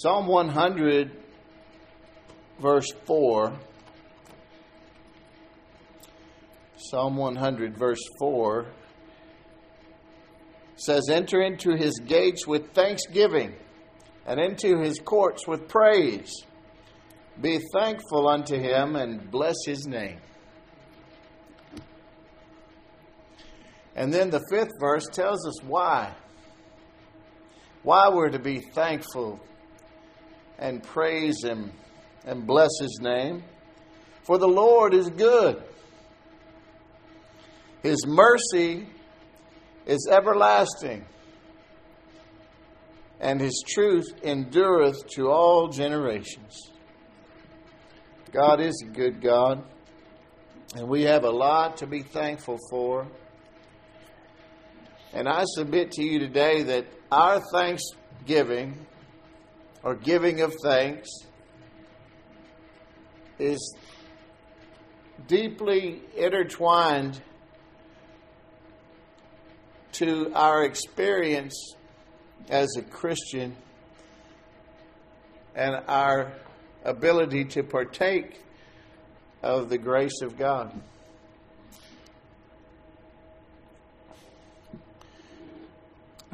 Psalm 100, verse 4. Psalm 100, verse 4 says, Enter into his gates with thanksgiving and into his courts with praise. Be thankful unto him and bless his name. And then the fifth verse tells us why. Why we're to be thankful and praise him and bless his name. For the Lord is good. His mercy is everlasting, and his truth endureth to all generations. God is a good God, and we have a lot to be thankful for. And I submit to you today that our thanksgiving or giving of thanks is deeply intertwined to our experience as a Christian and our ability to partake of the grace of God.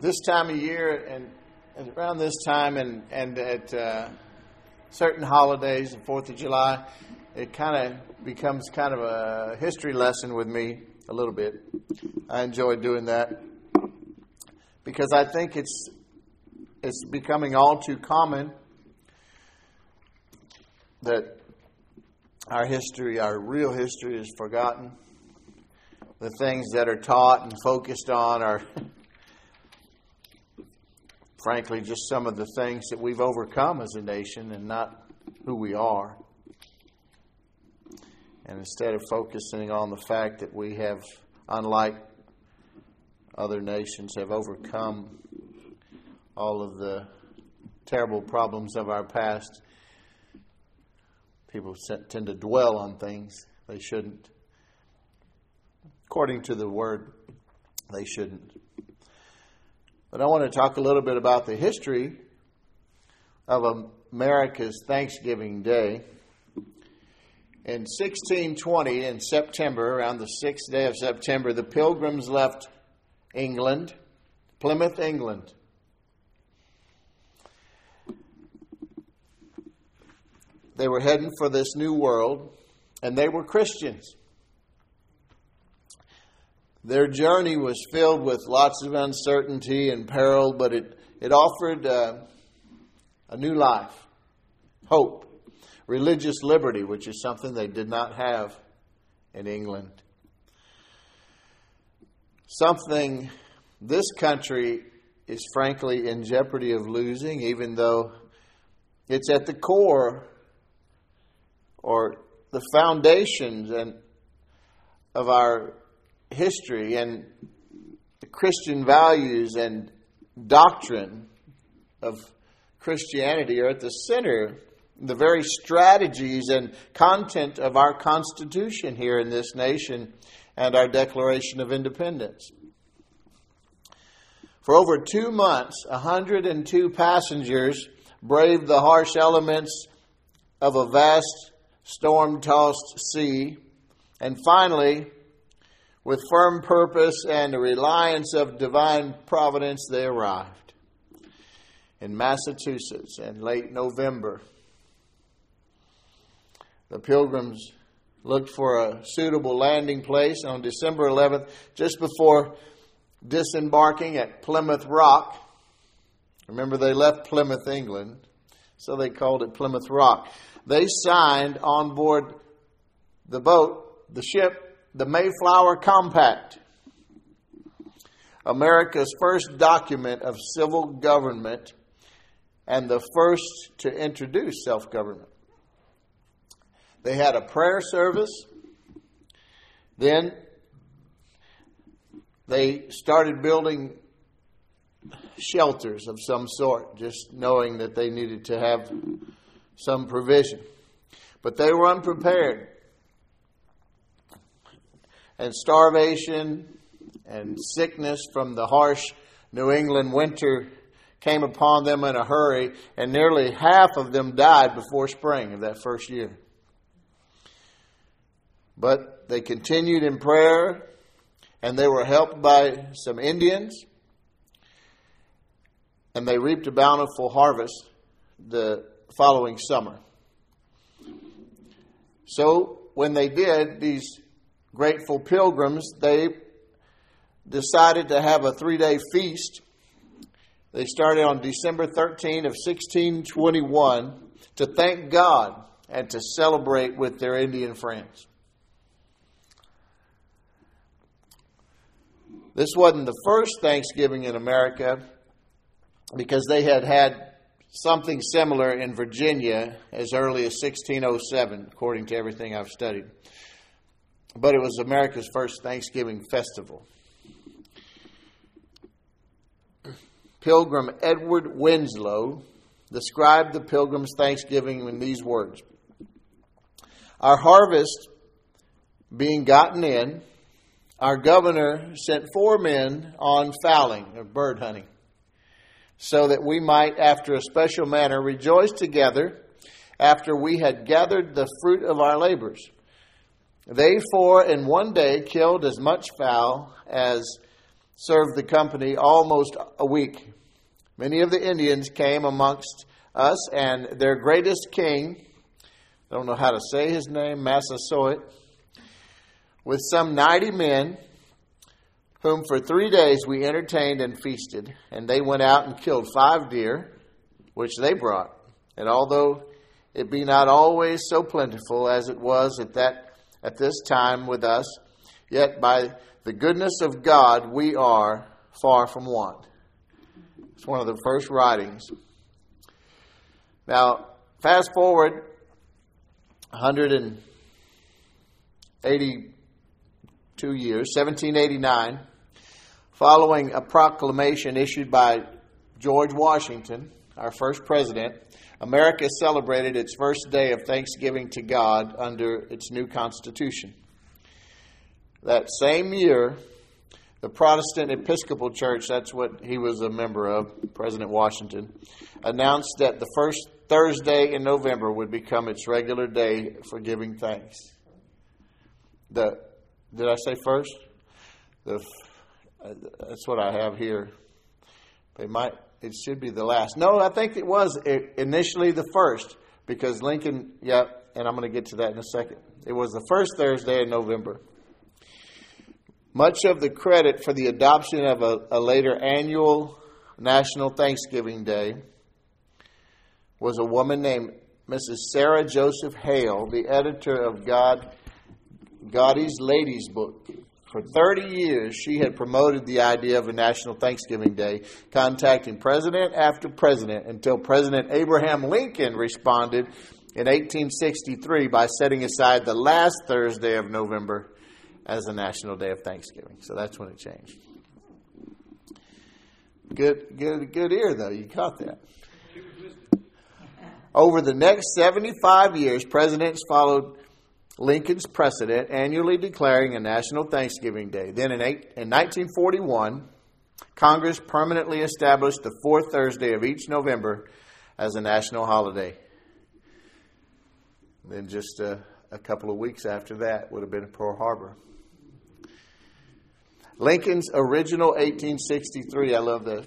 this time of year and, around this time and, and at uh, certain holidays, the 4th of July, it kind of becomes kind of a history lesson with me a little bit. I enjoy doing that because I think it's it's becoming all too common that our history, our real history, is forgotten. The things that are taught and focused on are frankly, just some of the things that we've overcome as a nation and not who we are. And instead of focusing on the fact that we have, unlike other nations, have overcome all of the terrible problems of our past, people tend to dwell on things they shouldn't. According to the word, they shouldn't. But I want to talk a little bit about the history of America's Thanksgiving Day. In 1620, in September, around the sixth day of September, the Pilgrims left England, Plymouth, England. They were heading for this new world, and they were Christians. Their journey was filled with lots of uncertainty and peril, but it, it offered uh, a new life, hope, religious liberty, which is something they did not have in England. Something this country is frankly in jeopardy of losing, even though it's at the core or the foundations and of our history and the Christian values and doctrine of Christianity are at the center, the very strategies and content of our Constitution here in this nation and our Declaration of Independence. For over two months, 102 passengers braved the harsh elements of a vast storm tossed sea, and finally, with firm purpose and a reliance of divine providence, they arrived in Massachusetts in late November. The pilgrims looked for a suitable landing place on December 11th, just before disembarking at Plymouth Rock. Remember, they left Plymouth, England, so they called it Plymouth Rock. They signed on board the boat, the ship, the Mayflower Compact, America's first document of civil government and the first to introduce self government. They had a prayer service. Then they started building shelters of some sort, just knowing that they needed to have some provision. But they were unprepared and starvation and sickness from the harsh New England winter came upon them in a hurry, and nearly half of them died before spring of that first year. But they continued in prayer, and they were helped by some Indians, and they reaped a bountiful harvest the following summer. So, when they did, these grateful pilgrims, they decided to have a three day feast. They started on December 13 of 1621 to thank God and to celebrate with their Indian friends. This wasn't the first Thanksgiving in America because they had had something similar in Virginia as early as 1607, according to everything I've studied. But it was America's first Thanksgiving festival. Pilgrim Edward Winslow described the Pilgrim's Thanksgiving in these words Our harvest being gotten in, our governor sent four men on fowling or bird hunting, so that we might, after a special manner, rejoice together after we had gathered the fruit of our labors. They four in one day killed as much fowl as served the company almost a week. Many of the Indians came amongst us, and their greatest king, I don't know how to say his name, Massasoit, with some 90 men, whom for three days we entertained and feasted. And they went out and killed five deer, which they brought. And although it be not always so plentiful as it was at that at this time with us, yet by the goodness of God we are far from want. It's one of the first writings. Now, fast forward 182 years, 1789, following a proclamation issued by George Washington, our first president, America celebrated its first day of thanksgiving to God under its new Constitution. That same year, the Protestant Episcopal Church, that's what he was a member of, President Washington, announced that the first Thursday in November would become its regular day for giving thanks. The did I say first? The uh, that's what I have here. They might it should be the last. No, I think it was initially the first because Lincoln. Yeah, and I'm going to get to that in a second. It was the first Thursday in November. Much of the credit for the adoption of a, a later annual National Thanksgiving Day was a woman named Mrs. Sarah Josepha Hale, the editor of God, Godey's Lady's Book. For 30 years, she had promoted the idea of a National Thanksgiving Day, contacting president after president until President Abraham Lincoln responded in 1863 by setting aside the last Thursday of November as a national day of Thanksgiving. So that's when it changed. Good, good, good ear though. You caught that. Over the next 75 years, presidents followed Lincoln's precedent, annually declaring a national Thanksgiving Day. Then in, eight, in 1941, Congress permanently established the fourth Thursday of each November as a national holiday. Then just a, a couple of weeks after that would have been Pearl Harbor. Lincoln's original 1863, I love the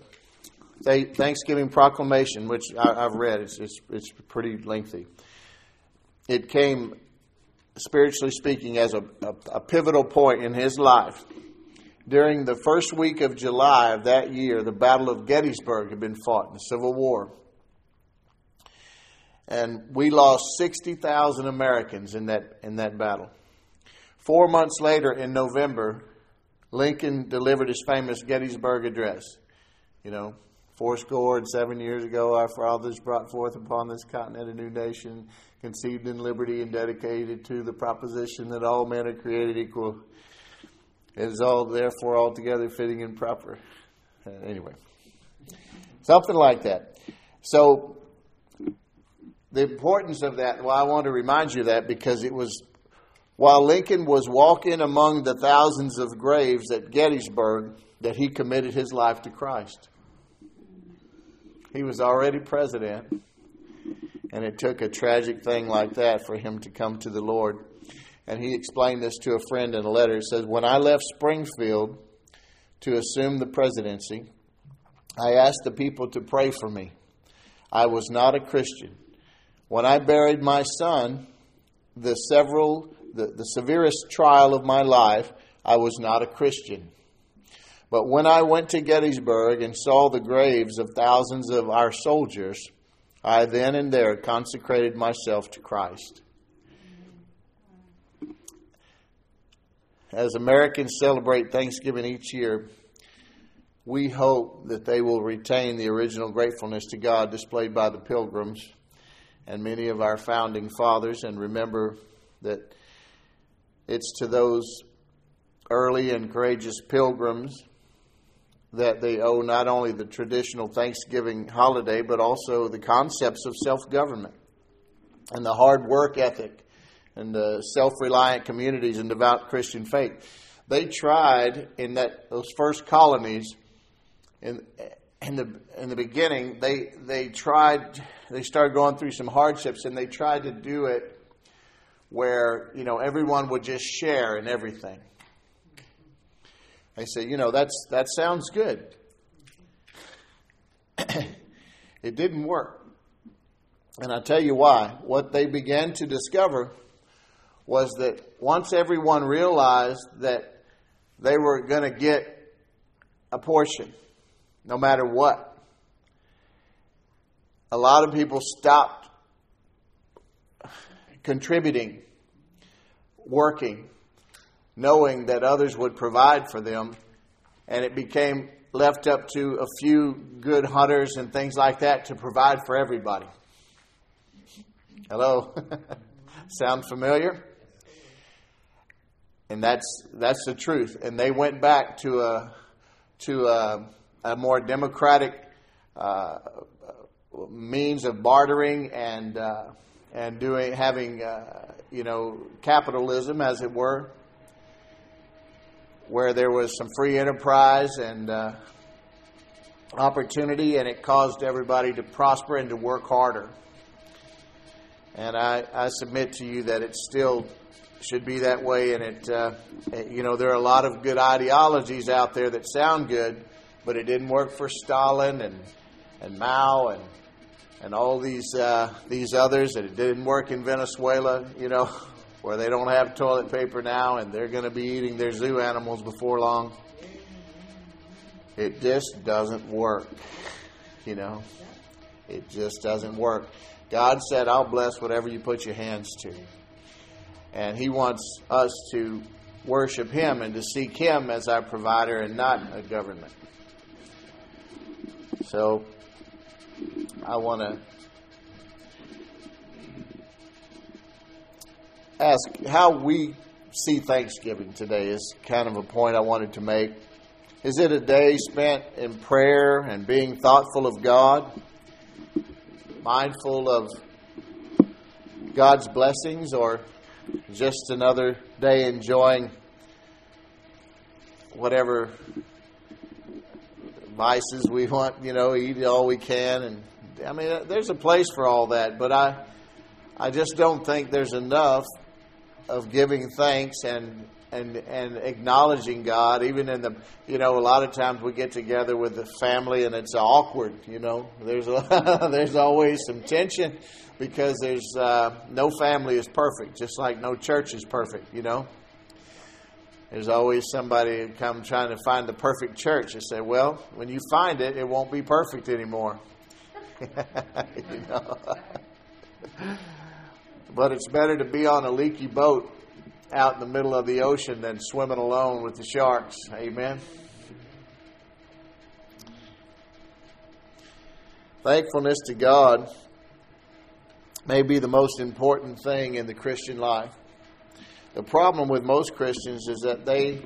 Thanksgiving Proclamation, which I, have read. It's, it's, it's pretty lengthy. It came, spiritually speaking, as a, a, a pivotal point in his life. During the first week of July of that year, the Battle of Gettysburg had been fought in the Civil War. And we lost 60,000 Americans in that, in that battle. Four months later, in November, Lincoln delivered his famous Gettysburg Address. You know, four score and seven years ago, our fathers brought forth upon this continent a new nation, conceived in liberty and dedicated to the proposition that all men are created equal. Is all therefore altogether fitting and proper. Uh, anyway, something like that. So, the importance of that, well, I want to remind you of that because it was while Lincoln was walking among the thousands of graves at Gettysburg that he committed his life to Christ. He was already president, and it took a tragic thing like that for him to come to the Lord. And he explained this to a friend in a letter. He says, When I left Springfield to assume the presidency, I asked the people to pray for me. I was not a Christian. When I buried my son, the several the, the severest trial of my life, I was not a Christian. But when I went to Gettysburg and saw the graves of thousands of our soldiers, I then and there consecrated myself to Christ. As Americans celebrate Thanksgiving each year, we hope that they will retain the original gratefulness to God displayed by the pilgrims and many of our founding fathers, and remember that it's to those early and courageous pilgrims that they owe not only the traditional Thanksgiving holiday, but also the concepts of self government and the hard work ethic and the self reliant communities and devout Christian faith. They tried in that those first colonies in in the in the beginning they they tried they started going through some hardships and they tried to do it where you know everyone would just share in everything they say, you know, that's, that sounds good. it didn't work. And I'll tell you why. What they began to discover was that once everyone realized that they were going to get a portion, no matter what, a lot of people stopped contributing, working, knowing that others would provide for them, and it became left up to a few good hunters and things like that to provide for everybody. Hello? Sound familiar? And that's that's the truth. And they went back to a to a, a more democratic uh, means of bartering and uh, and doing having uh, you know capitalism, as it were where there was some free enterprise and uh, opportunity, and it caused everybody to prosper and to work harder. And I, I submit to you that it still should be that way. And it, uh, you know, there are a lot of good ideologies out there that sound good, but it didn't work for Stalin and and Mao and and all these uh, these others, and it didn't work in Venezuela. You know, where they don't have toilet paper now and they're going to be eating their zoo animals before long. It just doesn't work. You know, it just doesn't work. God said, I'll bless whatever you put your hands to. And He wants us to worship Him and to seek Him as our provider and not a government. So, I want to ask how we see Thanksgiving today is kind of a point I wanted to make. Is it a day spent in prayer and being thoughtful of God, mindful of God's blessings, or just another day enjoying whatever vices we want, you know, eat all we can and I mean there's a place for all that, but I I just don't think there's enough of giving thanks and and and acknowledging God, even in the you know a lot of times we get together with the family and it's awkward. You know, there's a, there's always some tension because there's uh, no family is perfect, just like no church is perfect. You know, there's always somebody come trying to find the perfect church. and say, well, when you find it, it won't be perfect anymore. you know. But it's better to be on a leaky boat out in the middle of the ocean than swimming alone with the sharks. Amen. Thankfulness to God may be the most important thing in the Christian life. The problem with most Christians is that they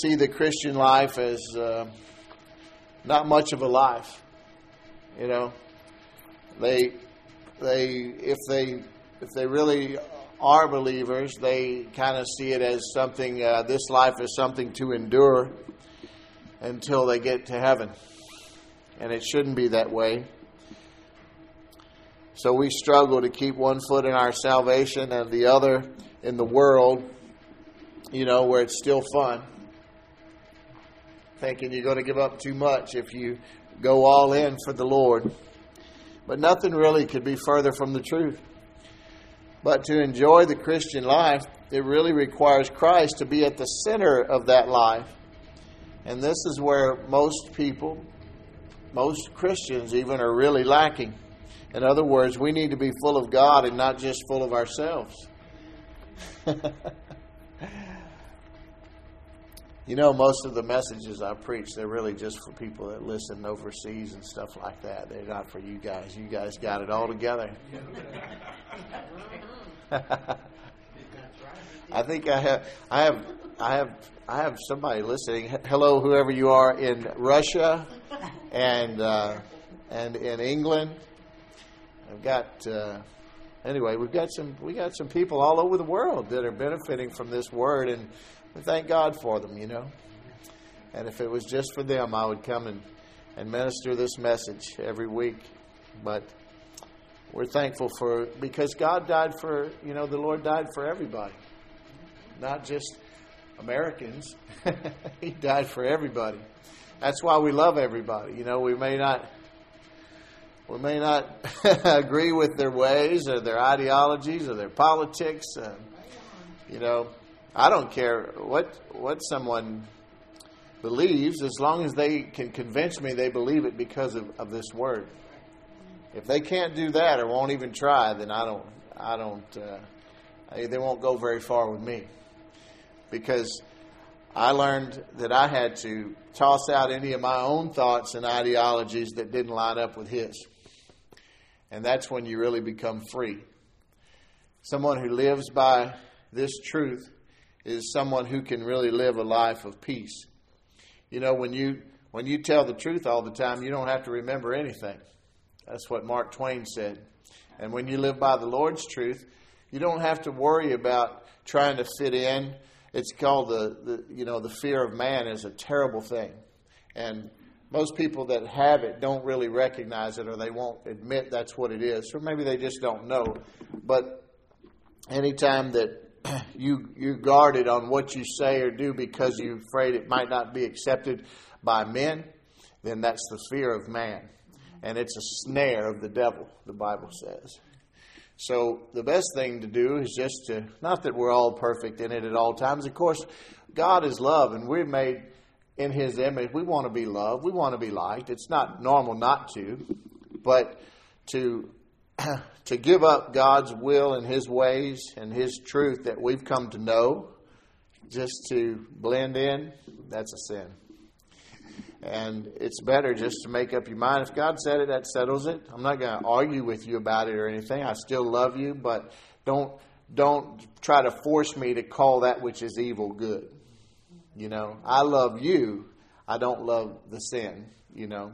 see the Christian life as uh, not much of a life. You know, they they if they if they really are believers, they kind of see it as something. Uh, this life is something to endure until they get to heaven, and it shouldn't be that way. So we struggle to keep one foot in our salvation and the other in the world, you know, where it's still fun. Thinking you're going to give up too much if you go all in for the Lord. But nothing really could be further from the truth. But to enjoy the Christian life, it really requires Christ to be at the center of that life. And this is where most people, most Christians even, are really lacking. In other words, we need to be full of God and not just full of ourselves. you know, most of the messages I preach, they're really just for people that listen overseas and stuff like that. They're not for you guys. You guys got it all together. I think I have, I have, I have, I have somebody listening. Hello, whoever you are in Russia, and uh, and in England. I've got. Uh, anyway, we've got some we got some people all over the world that are benefiting from this word, and we thank God for them. You know, and if it was just for them, I would come and and minister this message every week, but we're thankful for because God died for you know the Lord died for everybody, not just Americans. he died for everybody. That's why we love everybody. You know, we may not we may not agree with their ways or their ideologies or their politics. Uh, you know, I don't care what what someone believes as long as they can convince me they believe it because of, of this word. If they can't do that or won't even try, then I don't, I don't, uh, they won't go very far with me. Because I learned that I had to toss out any of my own thoughts and ideologies that didn't line up with His. And that's when you really become free. Someone who lives by this truth is someone who can really live a life of peace. You know, when you when you tell the truth all the time, you don't have to remember anything. That's what Mark Twain said. And when you live by the Lord's truth, you don't have to worry about trying to fit in. It's called the, the you know the fear of man is a terrible thing, and most people that have it don't really recognize it or they won't admit that's what it is, or maybe they just don't know. But anytime that you you're guarded on what you say or do because you're afraid it might not be accepted by men, then that's the fear of man and it's a snare of the devil, the Bible says. So the best thing to do is just to, not that we're all perfect in it at all times. Of course, God is love, and we're made in His image. We want to be loved, we want to be liked. It's not normal not to, but to to give up God's will and His ways and His truth that we've come to know, just to blend in, that's a sin. And it's better just to make up your mind. If God said it, that settles it. I'm not going to argue with you about it or anything. I still love you, but don't don't try to force me to call that which is evil good. You know, I love you. I don't love the sin. You know.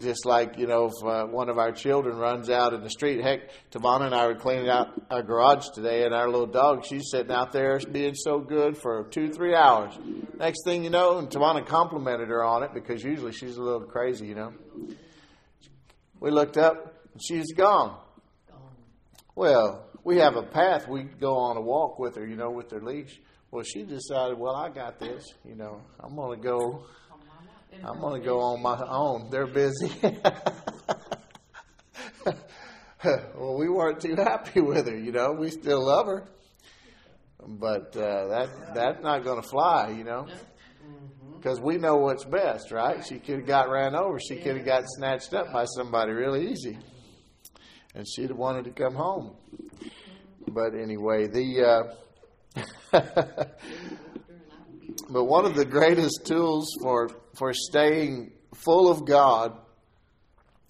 Just like, you know, if uh, one of our children runs out in the street. Heck, Tavana and I were cleaning out our garage today, and our little dog, she's sitting out there being so good for two, three hours. Next thing you know, and Tavana complimented her on it because usually she's a little crazy, you know. We looked up, and she's gone. Well, we have a path. We go on a walk with her, you know, with her leash. Well, she decided, well, I got this. You know, I'm going to go I'm going to go on my own. They're busy. well, we weren't too happy with her, you know. We still love her, but uh, that that's not going to fly, you know, because we know what's best, right? She could have got ran over. She could have got snatched up by somebody really easy, and she'd have wanted to come home. But anyway, the. Uh, but one of the greatest tools for for staying full of God,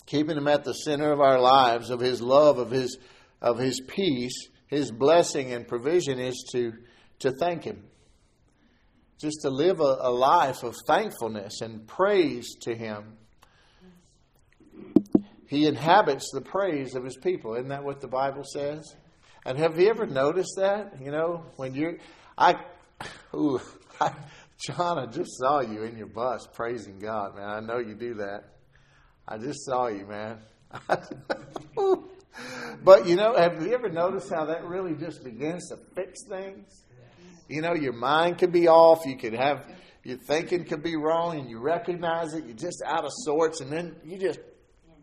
keeping Him at the center of our lives, of His love, of His, of His peace, His blessing and provision is to, to thank Him. Just to live a, a life of thankfulness and praise to Him. He inhabits the praise of His people. Isn't that what the Bible says? And have you ever noticed that? You know, when you're, I, ooh, I, John, I just saw you in your bus praising God, man. I know you do that. I just saw you, man. but you know, have you ever noticed how that really just begins to fix things? You know, your mind could be off. You could have your thinking could be wrong, and you recognize it. You're just out of sorts, and then you just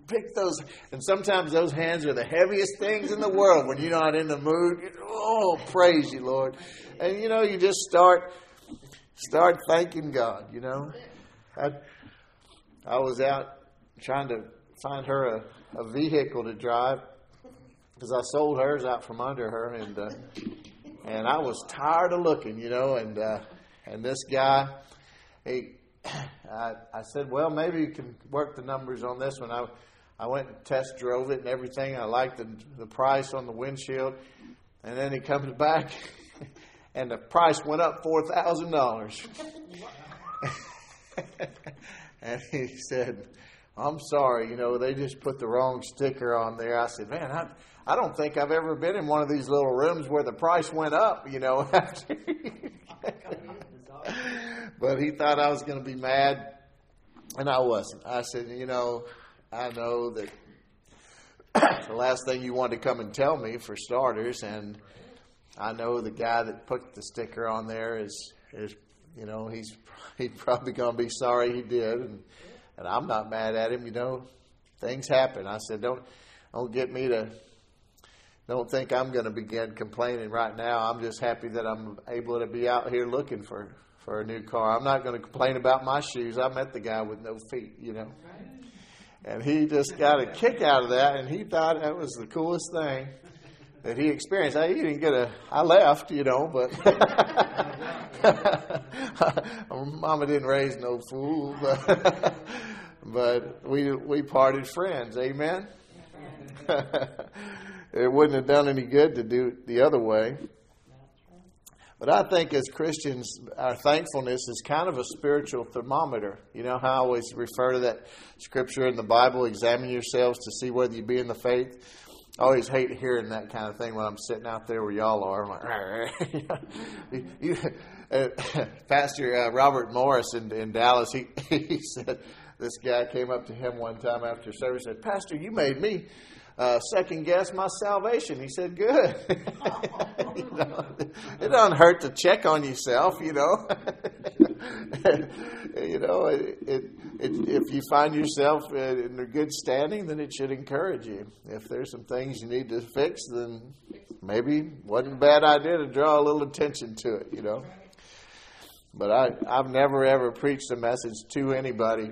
pick those. And sometimes those hands are the heaviest things in the world when you're not in the mood. Oh, praise you, Lord! And you know, you just start start thanking God. You know, I I was out trying to find her a, a vehicle to drive because I sold hers out from under her, and uh, and I was tired of looking, you know, and uh, and this guy, he, I, I said, well, maybe you can work the numbers on this one. I I went and test drove it and everything. I liked the the price on the windshield, and then he comes back, and the price went up four thousand dollars. and he said, I'm sorry, you know, they just put the wrong sticker on there. I said, man, I, I don't think I've ever been in one of these little rooms where the price went up, you know. but he thought I was going to be mad, and I wasn't. I said, you know, I know that the last thing you want to come and tell me, for starters, and I know the guy that put the sticker on there is is you know he's he's probably going to be sorry he did, and and I'm not mad at him. You know, things happen. I said, don't don't get me to don't think I'm going to begin complaining right now. I'm just happy that I'm able to be out here looking for for a new car. I'm not going to complain about my shoes. I met the guy with no feet, you know. And he just got a kick out of that, and he thought that was the coolest thing that he experienced. I, he didn't get a. I left, you know, but Mama didn't raise no fool. But, but we we parted friends. Amen. it wouldn't have done any good to do it the other way. But I think as Christians, our thankfulness is kind of a spiritual thermometer. You know how I always refer to that scripture in the Bible examine yourselves to see whether you be in the faith. I always hate hearing that kind of thing when I'm sitting out there where y'all are. I'm like, you, uh, Pastor uh, Robert Morris in, in Dallas, he, he said, this guy came up to him one time after service and said, Pastor, you made me uh, second guess my salvation. He said, Good. it doesn't hurt to check on yourself, you know. you know, it, it, it, if you find yourself in a good standing, then it should encourage you. If there's some things you need to fix, then maybe wasn't a bad idea to draw a little attention to it, you know. But I, I've never ever preached a message to anybody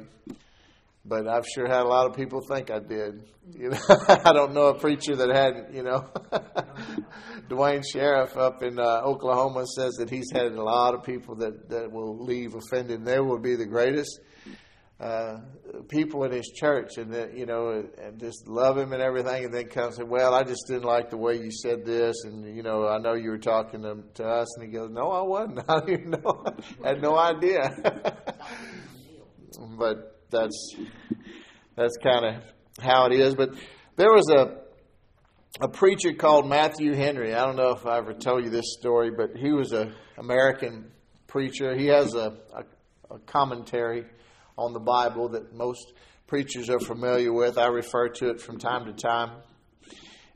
but I've sure had a lot of people think I did. You know, I don't know a preacher that hadn't. You know, Duane Sheriff up in uh, Oklahoma says that he's had a lot of people that that will leave offended. They will be the greatest uh, people in his church, and that you know, and just love him and everything. And then comes and "Well, I just didn't like the way you said this, and you know, I know you were talking to, to us." And he goes, "No, I wasn't. I didn't know. I had no idea." but that's that's kind of how it is. But there was a a preacher called Matthew Henry. I don't know if I ever told you this story, but he was a American preacher. He has a, a, a commentary on the Bible that most preachers are familiar with. I refer to it from time to time.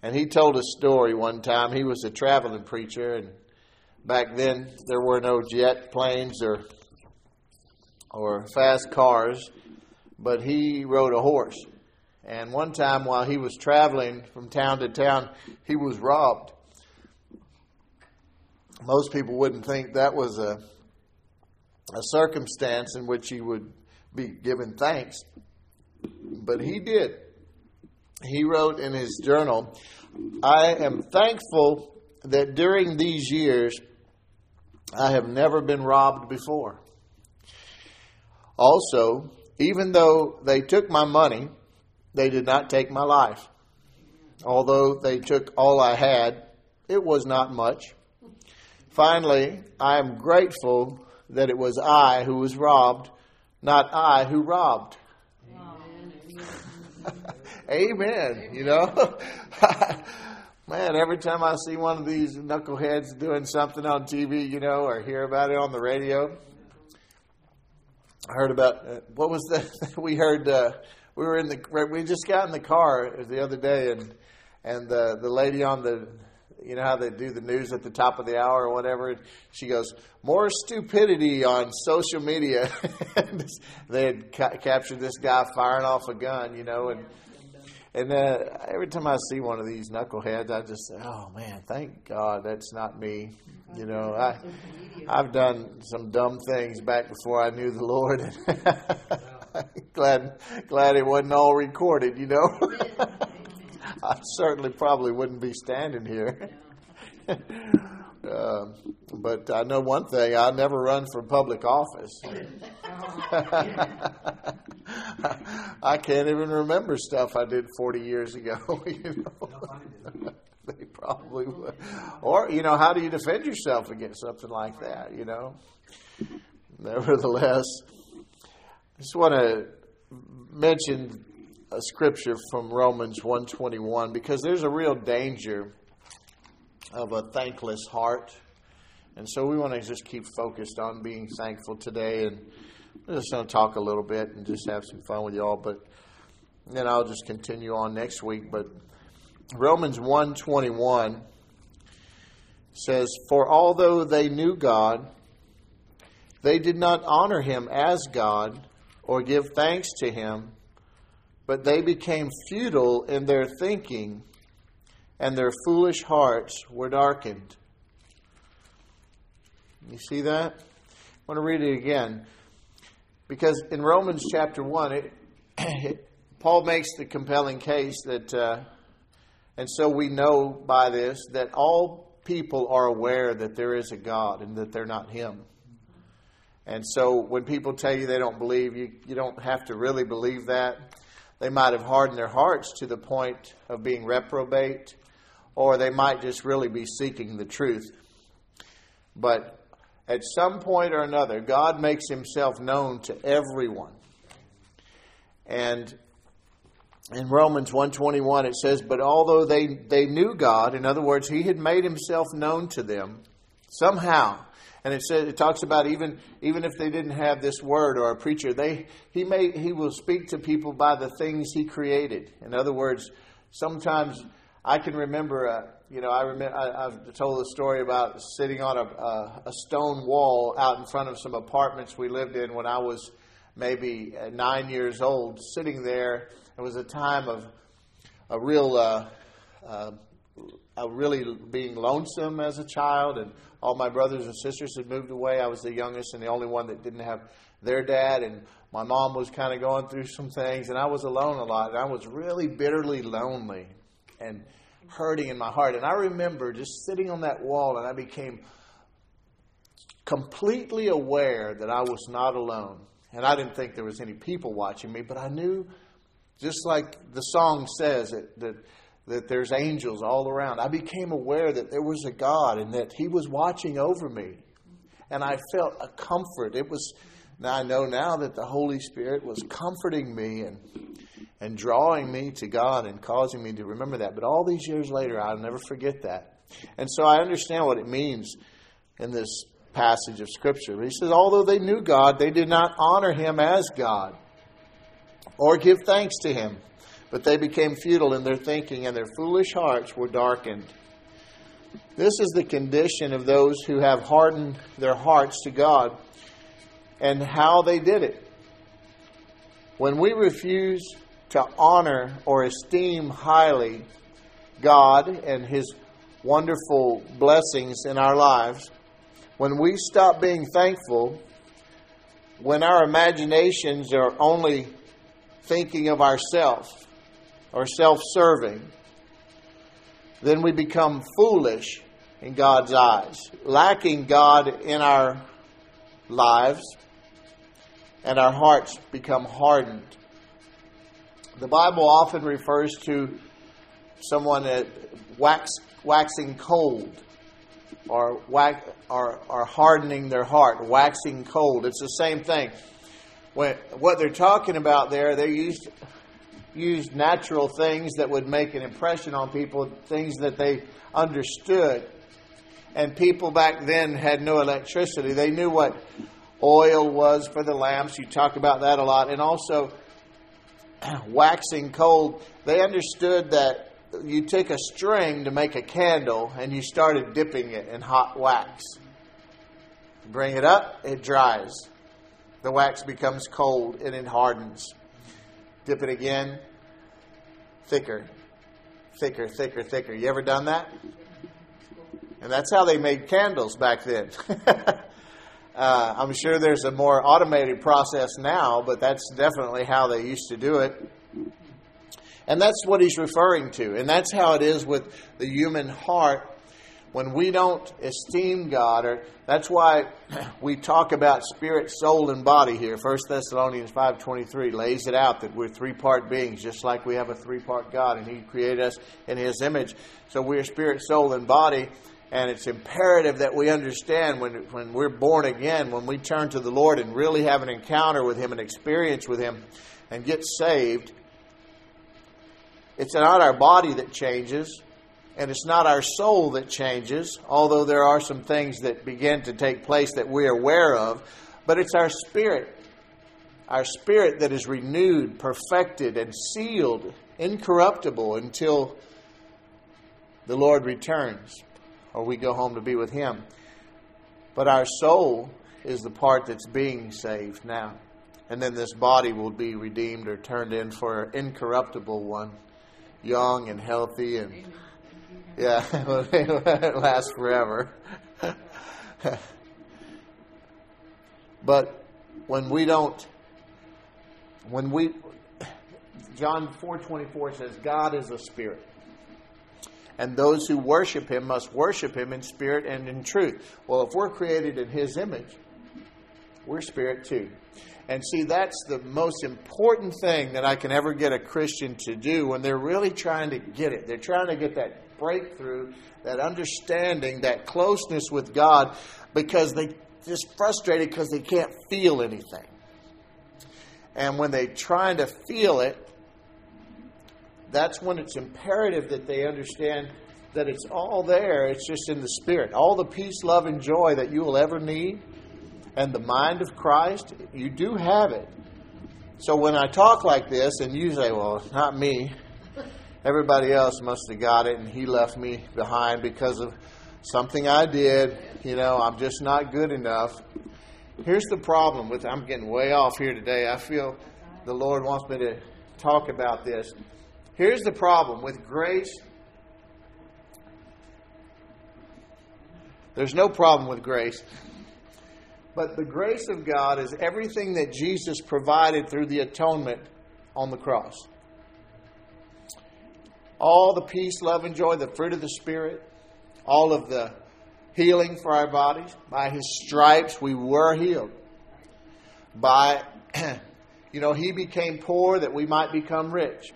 And he told a story one time. He was a traveling preacher, and back then there were no jet planes or or fast cars but he rode a horse. And one time while he was traveling from town to town, he was robbed. Most people wouldn't think that was a, a circumstance in which he would be given thanks, but he did. He wrote in his journal, I am thankful that during these years I have never been robbed before. Also, even though they took my money, they did not take my life. Although they took all I had, it was not much. Finally, I am grateful that it was I who was robbed, not I who robbed. Amen. You know? Man, every time I see one of these knuckleheads doing something on TV, you know, or hear about it on the radio, I heard about uh, what was that? we heard uh, we were in the we just got in the car the other day, and and the the lady on the you know how they do the news at the top of the hour or whatever. She goes, "More stupidity on social media." they had ca- captured this guy firing off a gun, you know, and and uh, every time I see one of these knuckleheads, I just say, "Oh man, thank God that's not me." You know, I I've done some dumb things back before I knew the Lord. glad glad it wasn't all recorded. You know, I certainly probably wouldn't be standing here. Uh, but I know one thing: I never run for public office. I can't even remember stuff I did 40 years ago. You know? they probably would. Or, you know, how do you defend yourself against something like that, you know? Nevertheless, I just want to mention a scripture from Romans 121 because there's a real danger of a thankless heart. And so we want to just keep focused on being thankful today and I'm just going to talk a little bit and just have some fun with y'all, but then I'll just continue on next week. But Romans 121 says, For although they knew God, they did not honor him as God or give thanks to him, but they became futile in their thinking, and their foolish hearts were darkened. You see that? I want to read it again. Because in Romans chapter 1, it, it, Paul makes the compelling case that, uh, and so we know by this, that all people are aware that there is a God and that they're not Him. And so when people tell you they don't believe, you, you don't have to really believe that. They might have hardened their hearts to the point of being reprobate, or they might just really be seeking the truth. But at some point or another, God makes himself known to everyone. And in Romans 121 it says, But although they, they knew God, in other words, he had made himself known to them somehow. And it says it talks about even even if they didn't have this word or a preacher, they he may he will speak to people by the things he created. In other words, sometimes I can remember uh, you know, I remember I, have told the story about sitting on a, a, stone wall out in front of some apartments we lived in when I was maybe uh, nine years old. Sitting there, it was a time of a real, uh, uh, a really being lonesome as a child, and all my brothers and sisters had moved away. I was the youngest and the only one that didn't have their dad, and my mom was kind of going through some things, and I was alone a lot, and I was really bitterly lonely, and hurting in my heart. And I remember just sitting on that wall and I became completely aware that I was not alone. And I didn't think there was any people watching me, but I knew, just like the song says, that, that, that there's angels all around. I became aware that there was a God and that He was watching over me. And I felt a comfort. It was, now I know now that the Holy Spirit was comforting me and and drawing me to God and causing me to remember that. But all these years later, I'll never forget that. And so I understand what it means in this passage of Scripture. He says, although they knew God, they did not honor him as God or give thanks to him, but they became futile in their thinking, and their foolish hearts were darkened. This is the condition of those who have hardened their hearts to God and how they did it. When we refuse to honor or esteem highly God and His wonderful blessings in our lives, when we stop being thankful, when our imaginations are only thinking of ourselves or self serving, then we become foolish in God's eyes, lacking God in our lives, and our hearts become hardened. The Bible often refers to someone that wax, waxing cold or, wax, or, or hardening their heart, waxing cold. It's the same thing. When, what they're talking about there, they used, used natural things that would make an impression on people, things that they understood. And people back then had no electricity. They knew what oil was for the lamps. You talk about that a lot. And also, waxing cold, they understood that you take a string to make a candle and you started dipping it in hot wax. Bring it up, it dries. The wax becomes cold and it hardens. Dip it again, thicker, thicker, thicker, thicker. You ever done that? And that's how they made candles back then. uh, I'm sure there's a more automated process now, but that's definitely how they used to do it. And that's what he's referring to. And that's how it is with the human heart when we don't esteem God, or that's why we talk about spirit, soul, and body here. 1 Thessalonians 5.23 lays it out that we're three-part beings, just like we have a three-part God, and He created us in His image. So we're spirit, soul, and body, and it's imperative that we understand when, when we're born again, when we turn to the Lord and really have an encounter with Him, an experience with Him, and get saved, it's not our body that changes, and it's not our soul that changes, although there are some things that begin to take place that we're aware of, but it's our spirit. Our spirit that is renewed, perfected, and sealed, incorruptible until the Lord returns or we go home to be with Him. But our soul is the part that's being saved now. And then this body will be redeemed or turned in for an incorruptible one, young and healthy and. Yeah, it lasts forever. but when we don't, when we, John 4:24 says, God is a spirit. And those who worship him must worship him in spirit and in truth. Well, if we're created in his image, we're spirit too. And see, that's the most important thing that I can ever get a Christian to do when they're really trying to get it. They're trying to get that breakthrough, that understanding, that closeness with God, because they just frustrated because they can't feel anything. And when they're trying to feel it, that's when it's imperative that they understand that it's all there. It's just in the Spirit. All the peace, love, and joy that you will ever need, and the mind of Christ, you do have it. So when I talk like this, and you say, well, it's not me, everybody else must have got it and he left me behind because of something I did. You know, I'm just not good enough. Here's the problem with I'm getting way off here today. I feel the Lord wants me to talk about this. Here's the problem with grace. There's no problem with grace. But the grace of God is everything that Jesus provided through the atonement on the cross all the peace, love, and joy, the fruit of the Spirit, all of the healing for our bodies. By His stripes, we were healed. By, you know, He became poor that we might become rich.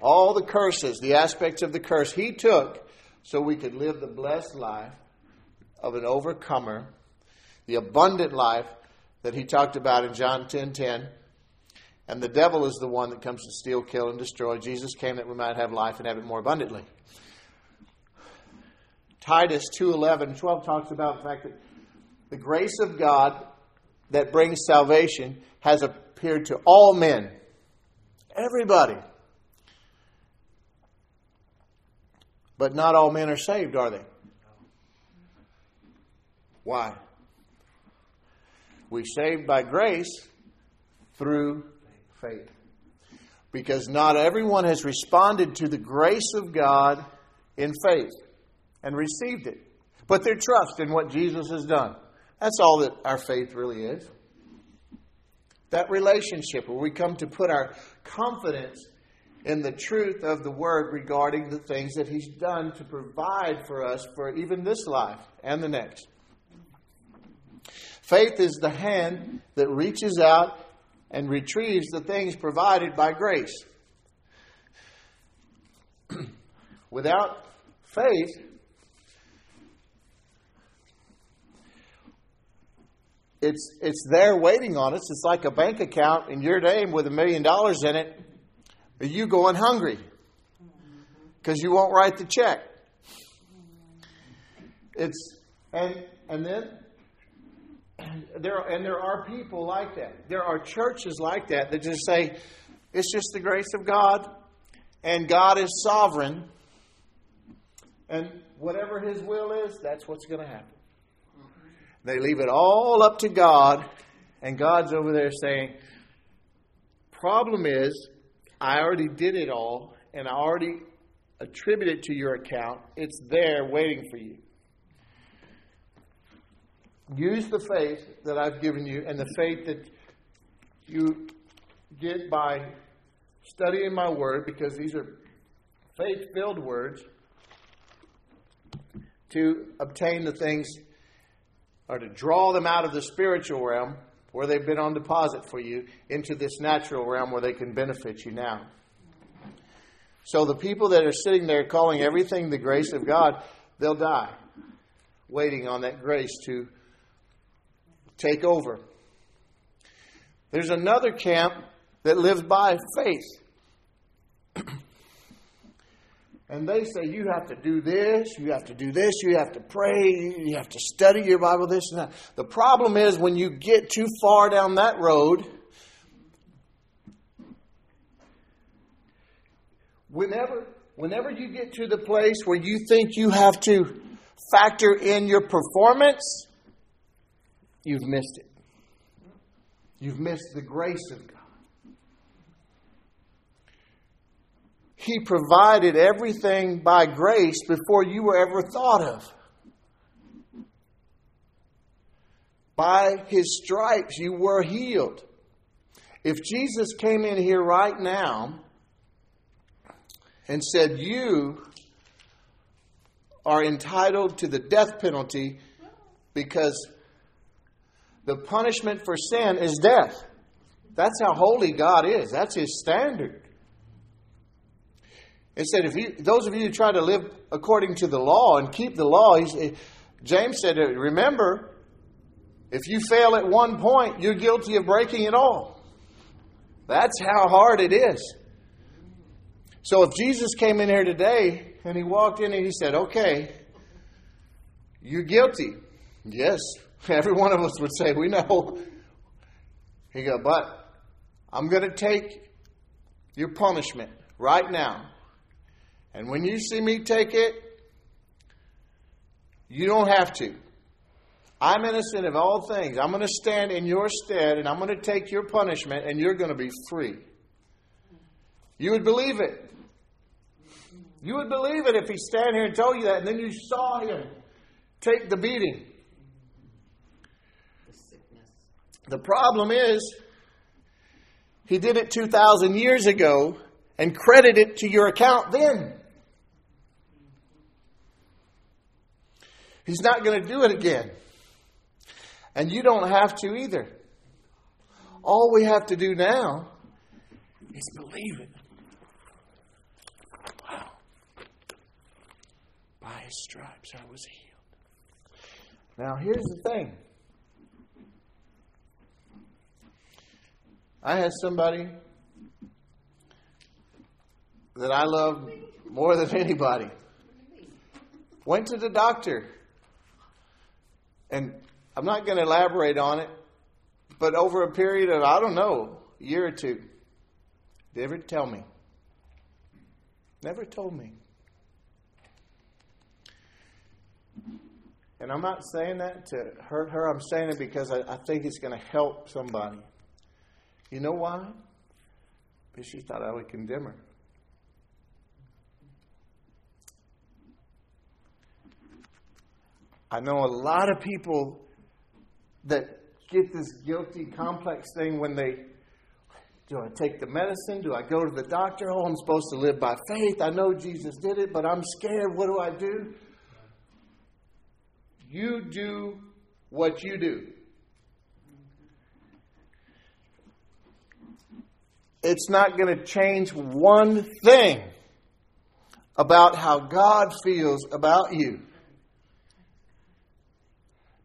All the curses, the aspects of the curse, He took so we could live the blessed life of an overcomer, the abundant life that He talked about in John 10 10 and the devil is the one that comes to steal, kill, and destroy. Jesus came that we might have life and have it more abundantly. Titus 2 11 12 talks about the fact that the grace of God that brings salvation has appeared to all men. Everybody. But not all men are saved, are they? Why? We're saved by grace through faith. Because not everyone has responded to the grace of God in faith and received it. But their trust in what Jesus has done. That's all that our faith really is. That relationship where we come to put our confidence in the truth of the Word regarding the things that He's done to provide for us for even this life and the next. Faith is the hand that reaches out and retrieves the things provided by grace. Without faith, it's it's there waiting on us. It's like a bank account in your name with a million dollars in it, but you going hungry because you won't write the check. It's and and then there and there are people like that. There are churches like that that just say it's just the grace of God and God is sovereign and whatever his will is, that's what's going to happen. They leave it all up to God and God's over there saying, "Problem is, I already did it all and I already attribute it to your account. It's there waiting for you." Use the faith that I've given you and the faith that you get by studying my word, because these are faith filled words, to obtain the things or to draw them out of the spiritual realm where they've been on deposit for you into this natural realm where they can benefit you now. So the people that are sitting there calling everything the grace of God, they'll die waiting on that grace to take over. There's another camp that lives by faith. And they say you have to do this, you have to do this, you have to pray, you have to study your Bible, this and that. The problem is when you get too far down that road, whenever whenever you get to the place where you think you have to factor in your performance, you've missed it. You've missed the grace of God. He provided everything by grace before you were ever thought of. By his stripes, you were healed. If Jesus came in here right now and said, You are entitled to the death penalty because the punishment for sin is death. That's how holy God is. That's His standard. It said, if you, those of you who try to live according to the law and keep the law, James said, uh, remember, if you fail at one point, you're guilty of breaking it all. That's how hard it is. So if Jesus came in here today and he walked in and he said, okay, you're guilty. Yes, Every one of us would say, We know. He go, But I'm going to take your punishment right now. And when you see me take it, you don't have to. I'm innocent of all things. I'm going to stand in your stead and I'm going to take your punishment and you're going to be free. You would believe it. You would believe it if he stand here and told you that and then you saw him take the beating. The problem is, he did it 2,000 years ago and credited it to your account then. He's not going to do it again. And you don't have to either. All we have to do now is believe it. Wow. By his stripes I was healed. Now, here's the thing. I had somebody that I love more than anybody. Went to the doctor. And I'm not going to elaborate on it, but over a period of, I don't know, a year or two, never tell me. Never told me. And I'm not saying that to hurt her. I'm saying it because I, I think it's going to help somebody. You know why? Because she thought I would condemn her. I know a lot of people that get this guilty complex thing when they do I take the medicine? Do I go to the doctor? Oh, I'm supposed to live by faith. I know Jesus did it, but I'm scared. What do I do? You do what you do. it's not going to change one thing about how God feels about you.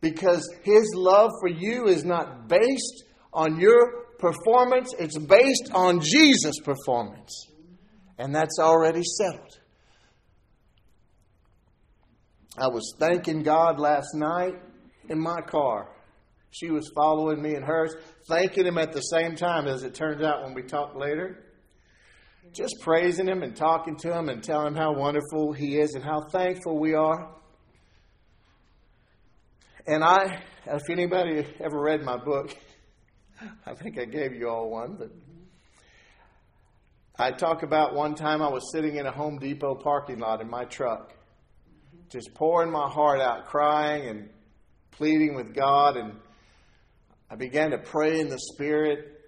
Because His love for you is not based on your performance, it's based on Jesus' performance. And that's already settled. I was thanking God last night in my car. She was following me in hers, thanking him at the same time, as it turns out when we talked later. Just praising him and talking to him and telling him how wonderful he is and how thankful we are. And I, if anybody ever read my book, I think I gave you all one, but I talk about one time I was sitting in a Home Depot parking lot in my truck, just pouring my heart out, crying and pleading with God. And I began to pray in the Spirit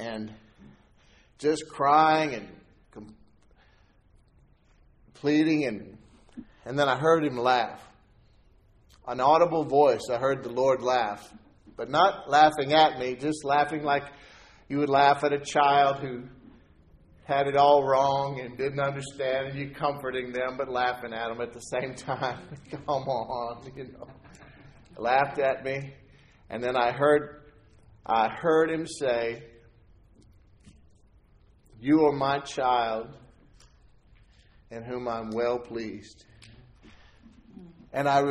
and just crying and pleading. And, and then I heard him laugh. An audible voice, I heard the Lord laugh. But not laughing at me, just laughing like you would laugh at a child who had it all wrong and didn't understand, and you comforting them, but laughing at them at the same time. Come on, you know. Laughed at me, and then I heard, I heard him say, "You are my child, in whom I'm well pleased." And I,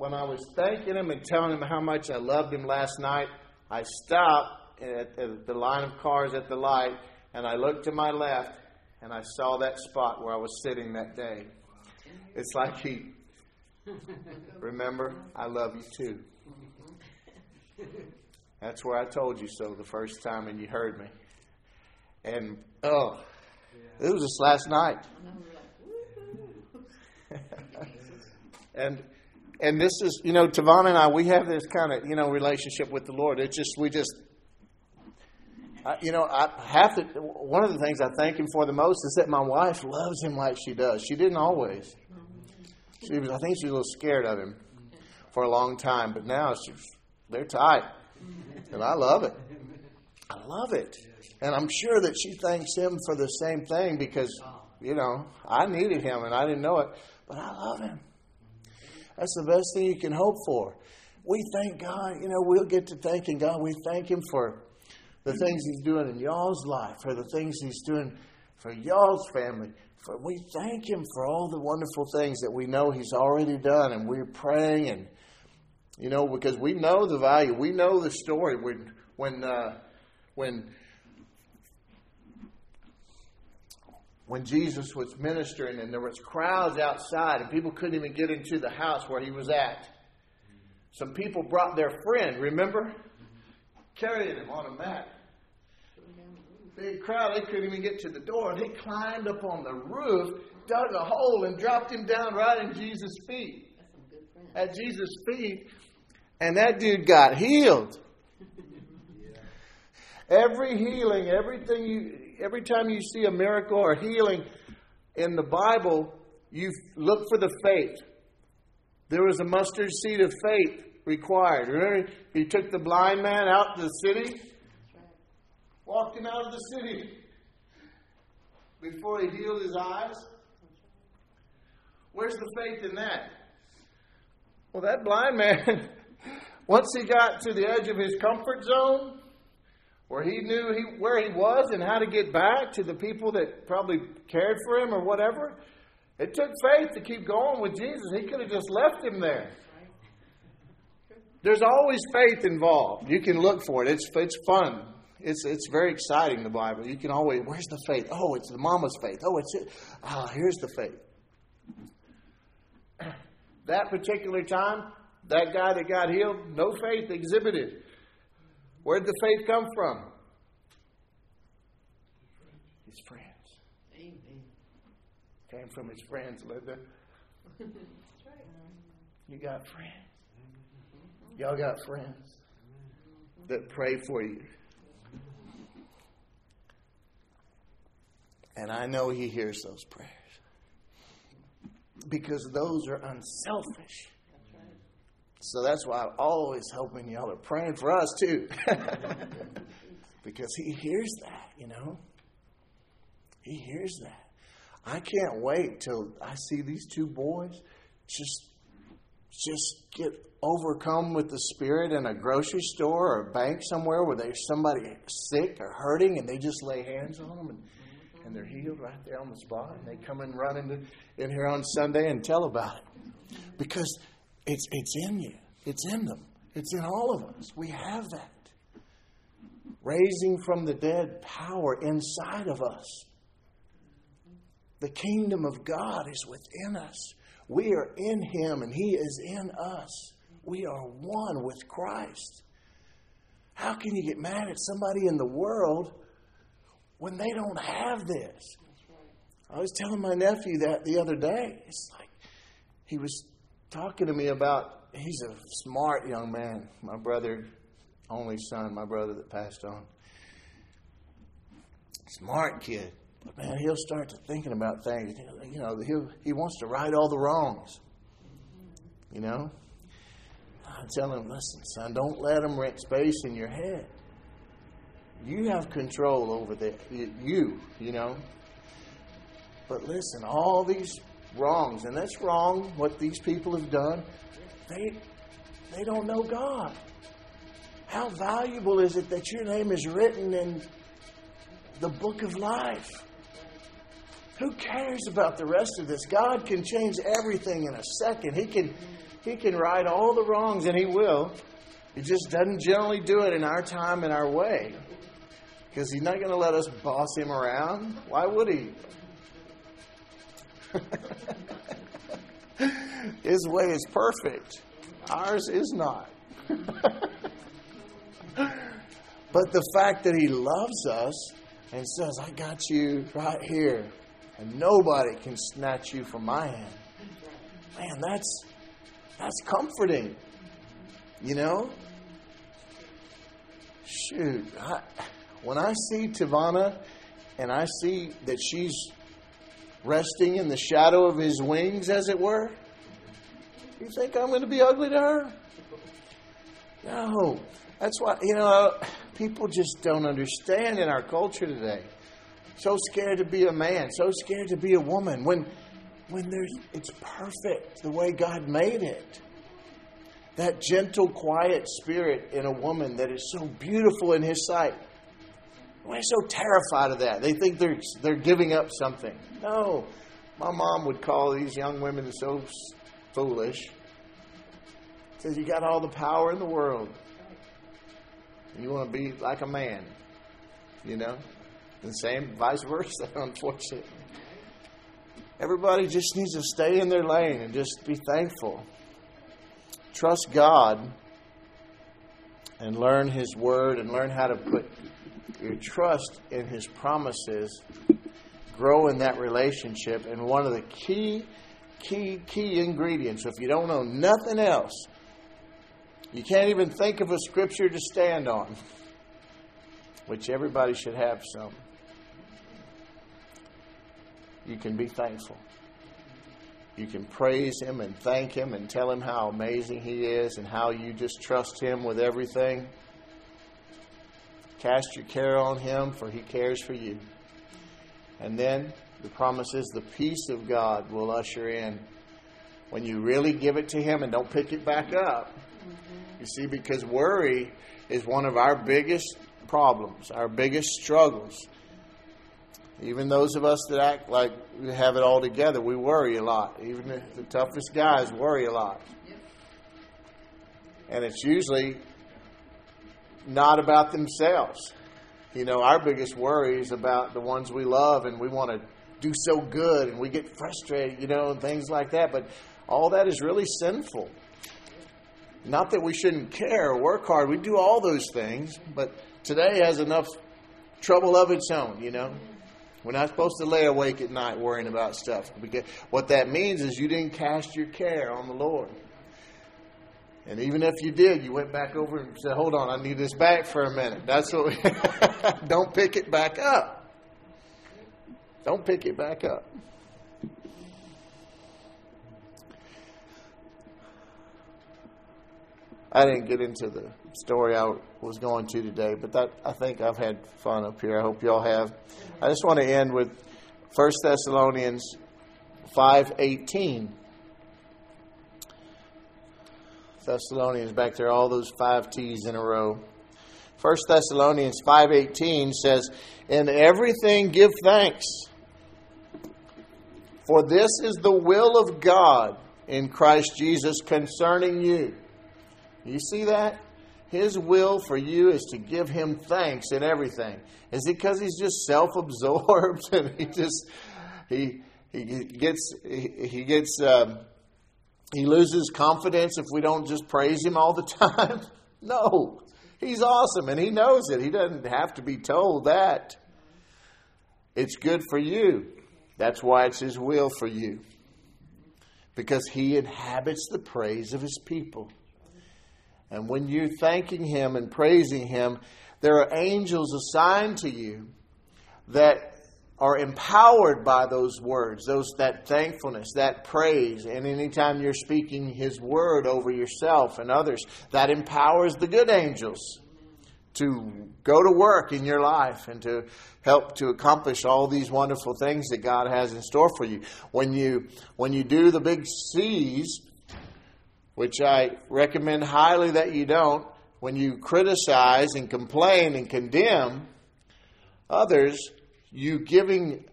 when I was thanking him and telling him how much I loved him last night, I stopped at, at the line of cars at the light and I looked to my left and I saw that spot where I was sitting that day. It's like he, remember, I love you too. That's where I told you so the first time and you heard me. And, oh, it was just last night. and, and this is, you know, Tavon and I, we have this kind of, you know, relationship with the Lord. It's just, we just, I, you know, I have to. One of the things I thank him for the most is that my wife loves him like she does. She didn't always. She was, I think she was a little scared of him for a long time, but now she's they're tight, and I love it. I love it, and I'm sure that she thanks him for the same thing because you know I needed him and I didn't know it, but I love him. That's the best thing you can hope for. We thank God. You know, we'll get to thanking God. We thank Him for the things He's doing in y'all's life, for the things He's doing for y'all's family. For we thank Him for all the wonderful things that we know He's already done, and we're praying, and you know, because we know the value, we know the story when when uh, when when Jesus was ministering, and there was crowds outside, and people couldn't even get into the house where He was at. Some people brought their friend. Remember? carrying him on a mat. Big crowd, they couldn't even get to the door. And They climbed up on the roof, dug a hole, and dropped him down right in Jesus' feet. At Jesus' feet. And that dude got healed. Every healing, everything you every time you see a miracle or healing in the Bible, you look for the faith. There was a mustard seed of faith required. Remember, he took the blind man out to the city, walked him out of the city before he healed his eyes. Where's the faith in that? Well, that blind man, once he got to the edge of his comfort zone, where he knew he, where he was and how to get back to the people that probably cared for him or whatever, it took faith to keep going with Jesus. He could have just left him there. There's always faith involved. You can look for it. It's it's fun. It's it's very exciting. The Bible. You can always. Where's the faith? Oh, it's the mama's faith. Oh, it's it. Ah, here's the faith. That particular time, that guy that got healed, no faith exhibited. Where'd the faith come from? His friends. Amen. Came from his friends, Linda. You got friends. Y'all got friends that pray for you. And I know He hears those prayers because those are unselfish. So that's why I'm always hoping y'all are praying for us too. because He hears that, you know. He hears that. I can't wait till I see these two boys just just get overcome with the Spirit in a grocery store or a bank somewhere where there's somebody sick or hurting and they just lay hands on them and, and they're healed right there on the spot. And they come and run into, in here on Sunday and tell about it. Because it's, it's in you, it's in them. It's in all of us. We have that. Raising from the dead power inside of us. The kingdom of God is within us. We are in Him and He is in us. We are one with Christ. How can you get mad at somebody in the world when they don't have this? I was telling my nephew that the other day. It's like he was talking to me about he's a smart young man, my brother, only son, my brother that passed on. Smart kid. But man, he'll start to thinking about things. You know, he he wants to right all the wrongs. You know, I tell him, listen, son, don't let them rent space in your head. You have control over that. You, you know. But listen, all these wrongs, and that's wrong what these people have done. They they don't know God. How valuable is it that your name is written in the book of life? Who cares about the rest of this? God can change everything in a second. He can, he can right all the wrongs, and He will. He just doesn't generally do it in our time and our way. Because He's not going to let us boss Him around. Why would He? His way is perfect, ours is not. but the fact that He loves us and says, I got you right here and nobody can snatch you from my hand. Man, that's that's comforting. You know? Shoot, I, when I see Tivana and I see that she's resting in the shadow of his wings, as it were, you think I'm going to be ugly to her? No. That's why, you know, people just don't understand in our culture today so scared to be a man, so scared to be a woman when when there's it's perfect the way God made it. That gentle, quiet spirit in a woman that is so beautiful in his sight. Why so terrified of that? They think they're they're giving up something. No. My mom would call these young women so foolish. Says you got all the power in the world. You want to be like a man, you know? The same, vice versa, unfortunately. Everybody just needs to stay in their lane and just be thankful. Trust God and learn His Word and learn how to put your trust in His promises. Grow in that relationship. And one of the key, key, key ingredients, if you don't know nothing else, you can't even think of a scripture to stand on, which everybody should have some you can be thankful. You can praise Him and thank Him and tell Him how amazing He is and how you just trust Him with everything. Cast your care on Him, for He cares for you. And then the promise is the peace of God will usher in when you really give it to Him and don't pick it back up. You see, because worry is one of our biggest problems, our biggest struggles. Even those of us that act like we have it all together, we worry a lot. Even the, the toughest guys worry a lot. And it's usually not about themselves. You know, our biggest worry is about the ones we love and we want to do so good and we get frustrated, you know, and things like that. But all that is really sinful. Not that we shouldn't care or work hard. We do all those things, but today has enough trouble of its own, you know. We're not supposed to lay awake at night worrying about stuff. Because what that means is you didn't cast your care on the Lord. And even if you did, you went back over and said, "Hold on, I need this back for a minute." That's what. We, don't pick it back up. Don't pick it back up. I didn't get into the story I was going to today, but that I think I've had fun up here. I hope y'all have. I just want to end with 1 Thessalonians 5:18. Thessalonians back there, all those five T's in a row. 1 Thessalonians 5:18 says, "In everything give thanks, for this is the will of God in Christ Jesus concerning you." You see that? His will for you is to give him thanks in everything. Is it because he's just self-absorbed and he just he he gets he, gets um, he loses confidence if we don't just praise him all the time? no, he's awesome and he knows it. He doesn't have to be told that. It's good for you. That's why it's his will for you. Because he inhabits the praise of his people. And when you're thanking Him and praising Him, there are angels assigned to you that are empowered by those words, those that thankfulness, that praise, and anytime you're speaking His word over yourself and others, that empowers the good angels to go to work in your life and to help to accomplish all these wonderful things that God has in store for you. When you when you do the big C's, which I recommend highly that you don't, when you criticize and complain and condemn others, you giving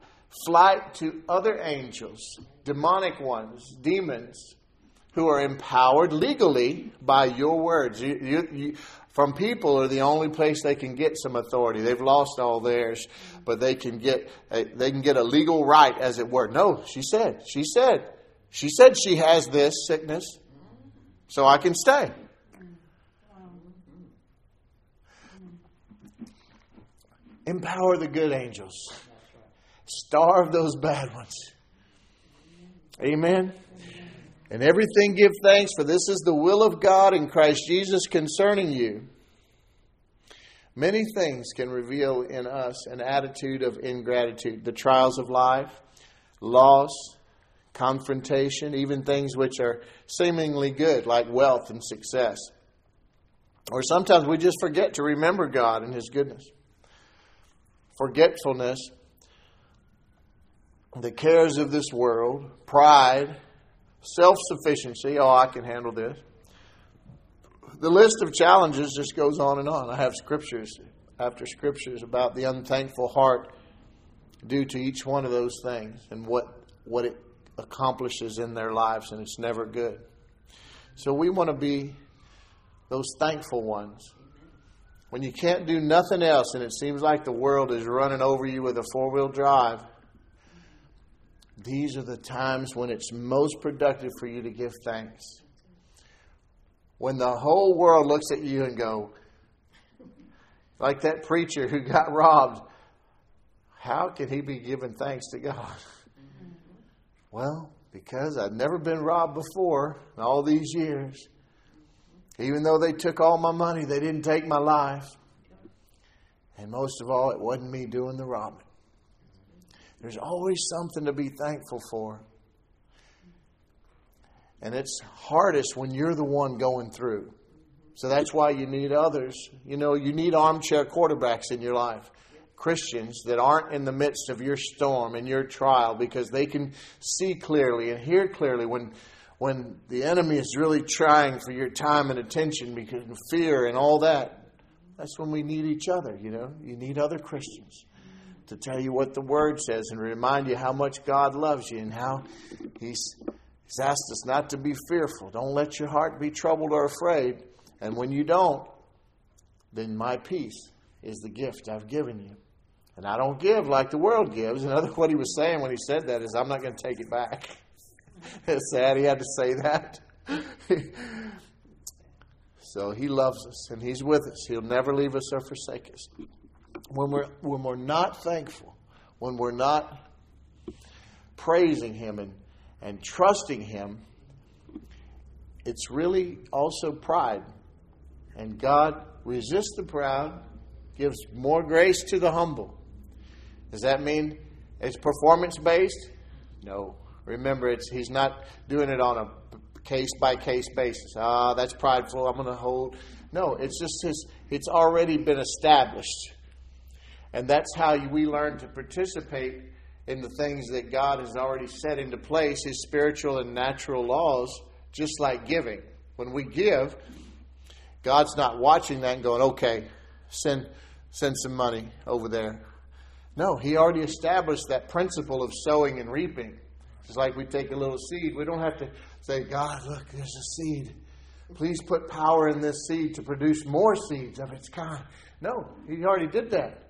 flight to other angels, demonic ones, demons, who are empowered legally by your words. You, you, you, from people are the only place they can get some authority. They've lost all theirs, but they can get a, they can get a legal right, as it were. No, she said, she said, she said she has this sickness so I can stay. Empower the good angels. Starve those bad ones. Amen. And everything give thanks, for this is the will of God in Christ Jesus concerning you. Many things can reveal in us an attitude of ingratitude. The trials of life, loss, confrontation, even things which are seemingly good, like wealth and success. Or sometimes we just forget to remember God and His goodness. Forgetfulness, the cares of this world, pride, self sufficiency. Oh, I can handle this. The list of challenges just goes on and on. I have scriptures after scriptures about the unthankful heart due to each one of those things and what, what it accomplishes in their lives, and it's never good. So we want to be those thankful ones. When you can't do nothing else and it seems like the world is running over you with a four wheel drive, these are the times when it's most productive for you to give thanks. When the whole world looks at you and go, like that preacher who got robbed, how can he be giving thanks to God? Well, because I've never been robbed before in all these years. Even though they took all my money, they didn't take my life. And most of all, it wasn't me doing the robbing. There's always something to be thankful for. And it's hardest when you're the one going through. So that's why you need others. You know, you need armchair quarterbacks in your life. Christians that aren't in the midst of your storm and your trial because they can see clearly and hear clearly when when the enemy is really trying for your time and attention because of fear and all that. That's when we need each other, you know. You need other Christians to tell you what the word says and remind you how much God loves you and how he's he's asked us not to be fearful. Don't let your heart be troubled or afraid. And when you don't, then my peace is the gift I've given you. And I don't give like the world gives. And what he was saying when he said that is, I'm not going to take it back. it's sad he had to say that. so he loves us and he's with us. He'll never leave us or forsake us. When we're, when we're not thankful, when we're not praising him and, and trusting him, it's really also pride. And God resists the proud, gives more grace to the humble. Does that mean it's performance based? No. Remember, it's he's not doing it on a case by case basis. Ah, that's prideful. I'm going to hold. No, it's just his, it's already been established. And that's how we learn to participate in the things that God has already set into place, his spiritual and natural laws, just like giving. When we give, God's not watching that and going, okay, send, send some money over there. No, he already established that principle of sowing and reaping. Just like we take a little seed, we don't have to say, God, look, there's a seed. Please put power in this seed to produce more seeds of its kind. No, he already did that.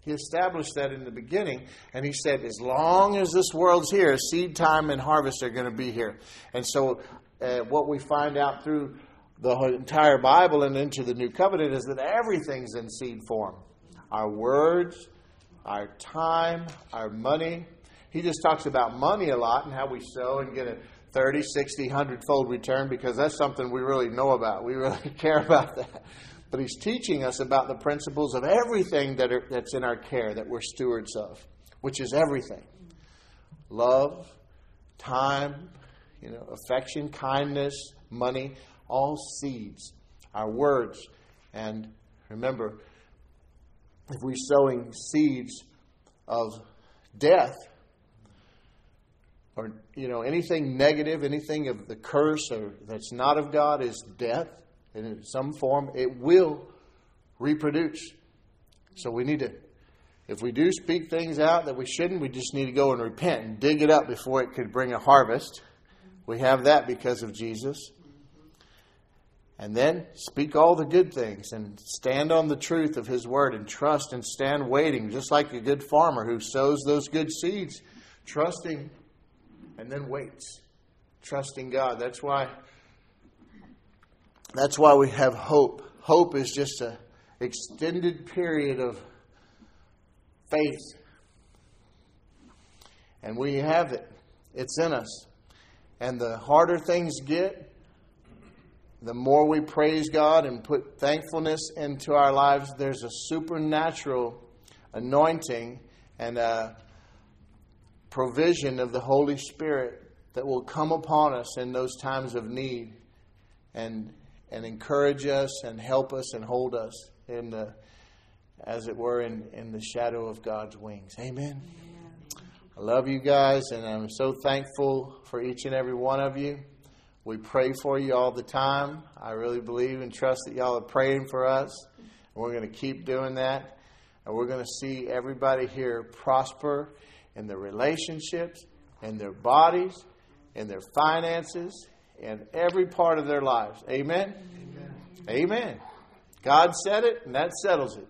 He established that in the beginning, and he said, as long as this world's here, seed time and harvest are going to be here. And so, uh, what we find out through the entire Bible and into the New Covenant is that everything's in seed form our words, our time, our money. He just talks about money a lot and how we sow and get a 30, 60, 100 fold return because that's something we really know about. We really care about that. But he's teaching us about the principles of everything that are, that's in our care that we're stewards of, which is everything love, time, you know, affection, kindness, money, all seeds, our words. And remember, if we're sowing seeds of death, or you know anything negative, anything of the curse or that's not of God is death in some form. It will reproduce. So we need to, if we do speak things out that we shouldn't, we just need to go and repent and dig it up before it could bring a harvest. We have that because of Jesus. And then speak all the good things and stand on the truth of His Word and trust and stand waiting, just like a good farmer who sows those good seeds, trusting and then waits, trusting God. That's why. That's why we have hope. Hope is just an extended period of faith. And we have it. It's in us. And the harder things get, the more we praise God and put thankfulness into our lives, there's a supernatural anointing and a provision of the Holy Spirit that will come upon us in those times of need and, and encourage us and help us and hold us in the, as it were, in, in the shadow of God's wings. Amen. I love you guys, and I'm so thankful for each and every one of you. We pray for you all the time. I really believe and trust that y'all are praying for us. And we're going to keep doing that. And we're going to see everybody here prosper in their relationships, in their bodies, in their finances, in every part of their lives. Amen? Amen. Amen. God said it, and that settles it.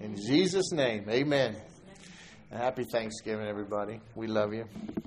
In Jesus' name, amen. And happy Thanksgiving, everybody. We love you.